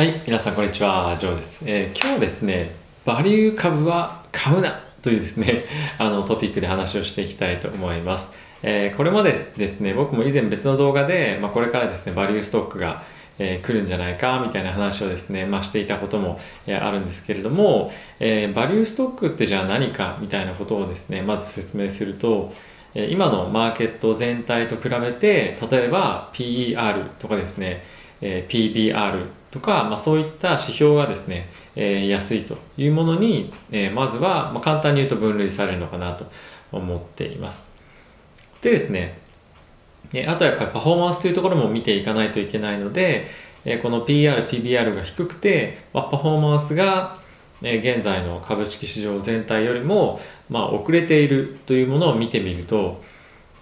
はい、皆さんこんにちは、ジョーです。えー今日はですね、バリュー株は買うなというですね、あのトピックで話をしていきたいと思います。えーこれまでですね、僕も以前別の動画で、まあ、これからですね、バリューストックが、えー来るんじゃないかみたいな話をですね、まあ、していたことも、えあるんですけれども、えバリューストックってじゃあ何かみたいなことをですね、まず説明すると、え今のマーケット全体と比べて、例えば PER とかですね、え PBR とか、まあ、そういった指標がですね、えー安いというものに、えーまずは、まあ、簡単に言うと分類されるのかなと思っています。でですね、えーあとはやっぱりパフォーマンスというところも見ていかないといけないので、えーこの PR、PBR が低くて、まあ、パフォーマンスが、えー現在の株式市場全体よりも、まあ、遅れているというものを見てみると、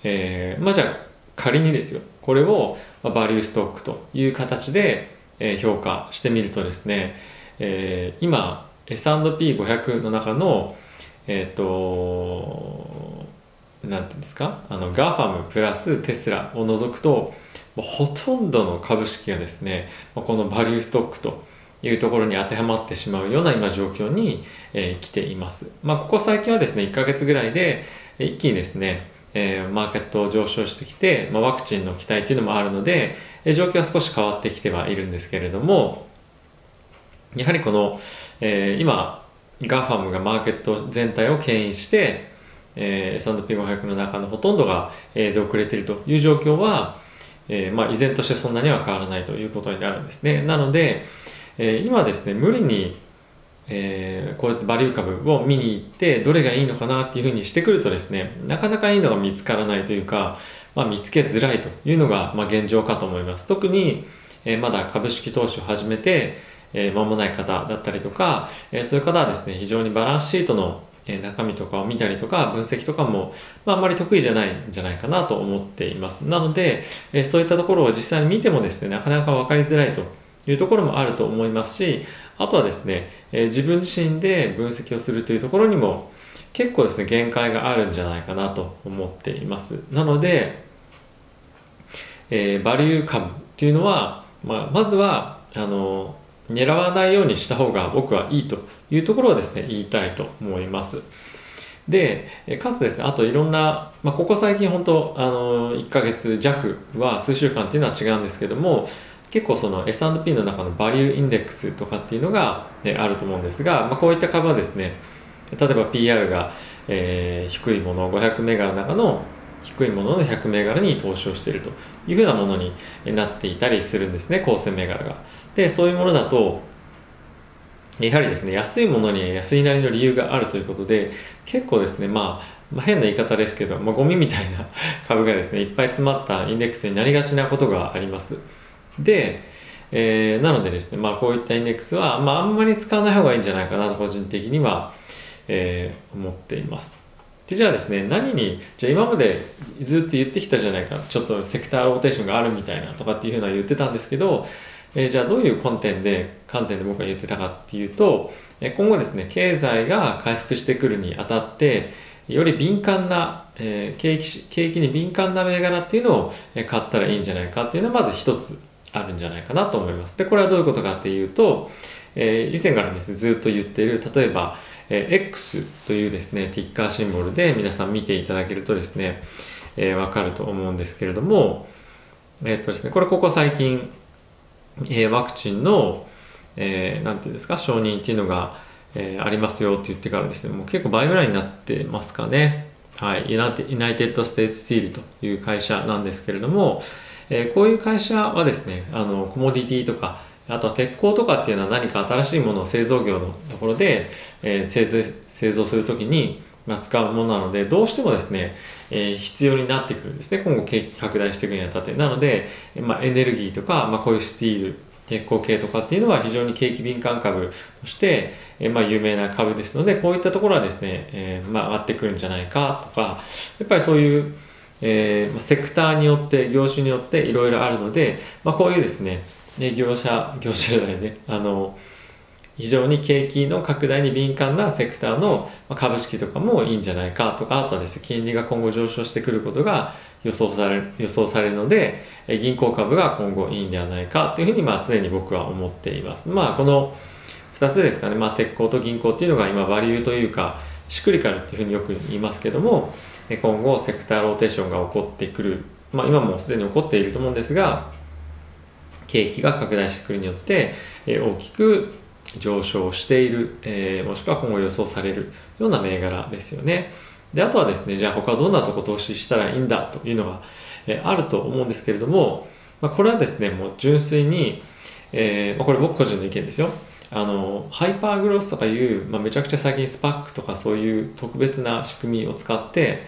えーまあじゃあ仮にですよこれをバリューストックという形で、え評価してみるとですね、えー今 S&P500 の中のえっ、となんていうんですかあの GAFAM プラステスラを除くともうほとんどの株式がですねこのバリューストックというところに当てはまってしまうような今状況に、えー来ています。まあ、ここ最近はですね1ヶ月ぐらいで一気にですねえーマーケット上昇してきて、まあ、ワクチンの期待というのもあるので、え状況は少し変わってきてはいるんですけれどもやはりこの、えー今 GAFAM がマーケット全体を牽引して、えー S&P500 の中のほとんどが、えー出遅れているという状況は、えーまあ、依然としてそんなには変わらないということになるんですね。なので、えー今ですね無理にえーこうやってバリュー株を見に行ってどれがいいのかなっていうふうにしてくるとですねなかなかいいのが見つからないというか、まあ、見つけづらいというのが、まあ、現状かと思います。特に、えーまだ株式投資を始めて、えー間もない方だったりとか、えーそういう方はですね非常にバランスシートの中身とかを見たりとか分析とかも、まあ、あんまり得意じゃないんじゃないかなと思っています。なので、えそういったところを実際に見てもですねなかなか分かりづらいというところもあると思いますしあとはですね、え自分自身で分析をするというところにも結構ですね限界があるんじゃないかなと思っています。なので、えーバリュー株っていうのは、まあ、まずはあの狙わないようにした方が僕はいいというところをですね言いたいと思います。でかつですねあといろんな、まあ、ここ最近本当あの1ヶ月弱は数週間っていうのは違うんですけども結構その S&P の中のバリューインデックスとかっていうのが、えあると思うんですが、まあ、こういった株はですね例えば PR が、えー低いもの500銘柄の中の低いものの100銘柄に投資をしているというふうなものになっていたりするんですね構成銘柄が。でそういうものだとやはりですね安いものに安いなりの理由があるということで結構ですね、まあ、まあ変な言い方ですけど、まあ、ゴミみたいな 株がですねいっぱい詰まったインデックスになりがちなことがあります。で、えーなのでですね、まあ、こういったインデックスは、まあ、あんまり使わない方がいいんじゃないかなと個人的には、えー思っています。でじゃあですね何にじゃあ今までずっと言ってきたじゃないかちょっとセクターローテーションがあるみたいなとかっていうふうな言ってたんですけど、えーじゃあどういう観点で観点で僕が言ってたかっていうと、え今後ですね経済が回復してくるにあたってより敏感な、えー景気景気に敏感な銘柄っていうのを買ったらいいんじゃないかっていうのはまず一つあるんじゃないかなと思います。でこれはどういうことかっていうと、えー以前からですねずっと言っている例えば、え X というですねティッカーシンボルで皆さん見ていただけるとですね、えーわかると思うんですけれども、えーっとですね、これここ最近、えーワクチンの、えーなんていうんですか承認っていうのが、えーありますよって言ってからですねもう結構倍ぐらいになってますかね。はいユナイテユナイテッド・ステイツ・スティールという会社なんですけれども、えーこういう会社はですねあのコモディティとかあとは鉄鋼とかっていうのは何か新しいものを製造業のところで、えー製造製造するときに、ま、使うものなのでどうしてもですね、えー必要になってくるんですね。今後景気拡大していくにあたって。なので、まあ、エネルギーとか、まあ、こういうスティール鉄鋼系とかっていうのは非常に景気敏感株として、えまあ、有名な株ですのでこういったところはですね、えーまあ、上がってくるんじゃないかとかやっぱりそういう、えーセクターによって業種によっていろいろあるので、まあ、こういうですねね業者業者じゃないね。あの非常に景気の拡大に敏感なセクターの株式とかもいいんじゃないかとかあとはですね金利が今後上昇してくることが予想される予想されるので銀行株が今後いいんではないかというふうにまあ常に僕は思っています。まあこの2つですかね、まあ、鉄鋼と銀行っていうのが今バリューというかシクリカルっていうふうによく言いますけども今後セクターローテーションが起こってくる、まあ、今もすでに起こっていると思うんですが景気が拡大してくるによってえ大きく上昇している、え、もしくは今後予想されるような銘柄ですよね。であとはですねじゃあ他どんなとこ投資したらいいんだというのが、え、あると思うんですけれども、まあ、これはですねもう純粋に、えまあ、これ僕個人の意見ですよあのハイパーグロスとかいう、まあ、めちゃくちゃ最近スパックとかそういう特別な仕組みを使って、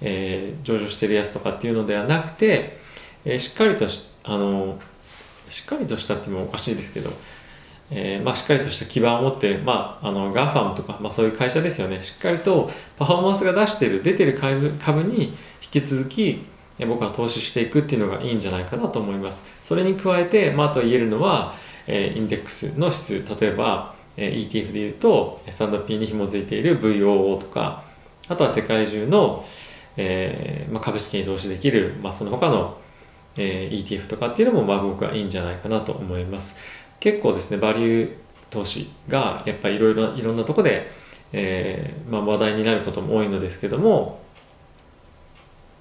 えー、上場してるやつとかっていうのではなくて、えー、しっかりとあのしっかりとしたってもおかしいですけどえー、まあ、しっかりとした基盤を持って、まあ、あの GAFAM とか、まあ、そういう会社ですよね。しっかりとパフォーマンスが出してる出てる株に引き続き僕は投資していくっていうのがいいんじゃないかなと思います。それに加えて、まあ、と言えるのは、えー、インデックスの指数。例えば、えー、ETF でいうと S&P に紐づいている VOO とかあとは世界中の、えーまあ、株式に投資できる、まあ、その他の、えー、ETF とかっていうのもまあ僕はいいんじゃないかなと思います。結構ですねバリュー投資がやっぱりいろいろいろんなとこで、えーまあ、話題になることも多いのですけども、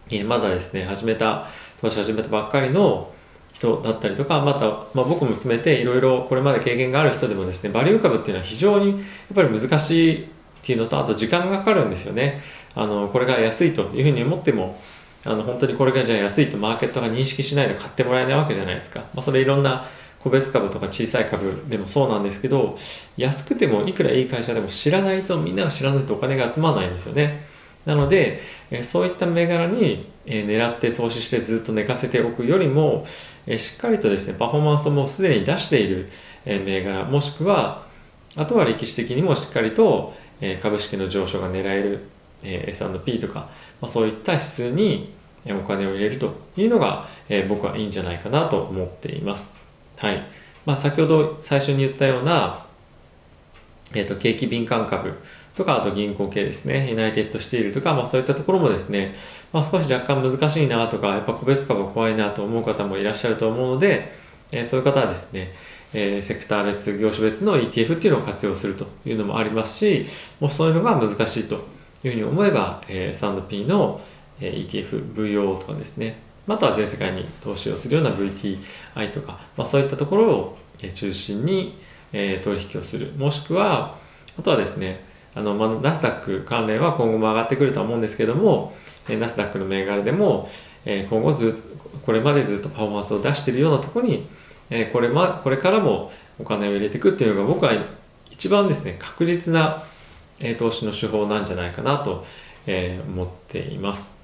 えー、まだですね始めた投資始めたばっかりの人だったりとかまた、まあ、僕も含めていろいろこれまで経験がある人でもですねバリュー株っていうのは非常にやっぱり難しいっていうのとあと時間がかかるんですよね。あのこれが安いというふうに思ってもあの本当にこれがじゃあ安いとマーケットが認識しないと買ってもらえないわけじゃないですか、まあ、それいろんな個別株とか小さい株でもそうなんですけど安くてもいくらいい会社でも知らないとみんなが知らないとお金が集まらないんですよね。なのでそういった銘柄に狙って投資してずっと寝かせておくよりもしっかりとですねパフォーマンスをもうすでに出している銘柄もしくはあとは歴史的にもしっかりと株式の上昇が狙える S&P とか、まあ、そういった指数にお金を入れるというのがえ僕はいいんじゃないかなと思っています。はいまあ、先ほど最初に言ったような、えーと、景気敏感株とかあと銀行系ですねユナイテッドシティールとか、まあ、そういったところもですね、まあ、少し若干難しいなとかやっぱ個別株怖いなと思う方もいらっしゃると思うので、えー、そういう方はですね、えー、セクター別業種別の ETF っていうのを活用するというのもありますしもうそういうのが難しいというふうに思えば、えー、S&P の ETF、VO とかですね。あとは全世界に投資をするような VTI とか、まあ、そういったところを中心に、えー、取引をする。もしくはあとはですねあの、まあ、ナスダック関連は今後も上がってくるとは思うんですけども、えー、ナスダックの銘柄でも、えー、今後ずこれまでずっとパフォーマンスを出しているようなところに、えー、これまこれからもお金を入れていくっていうのが僕は一番ですね確実な、え、投資の手法なんじゃないかなと、え、思っています。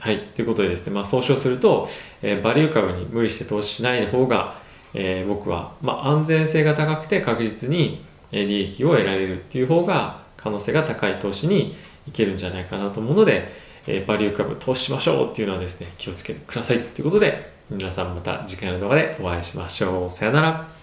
はい。ということでですね、まあ、総称すると、えー、バリュー株に無理して投資しない方が、えー、僕は、まあ、安全性が高くて確実に利益を得られるっていう方が可能性が高い投資にいけるんじゃないかなと思うので、えー、バリュー株投資しましょうっていうのはですね、気をつけてくださいということで、皆さんまた次回の動画でお会いしましょう。さよなら。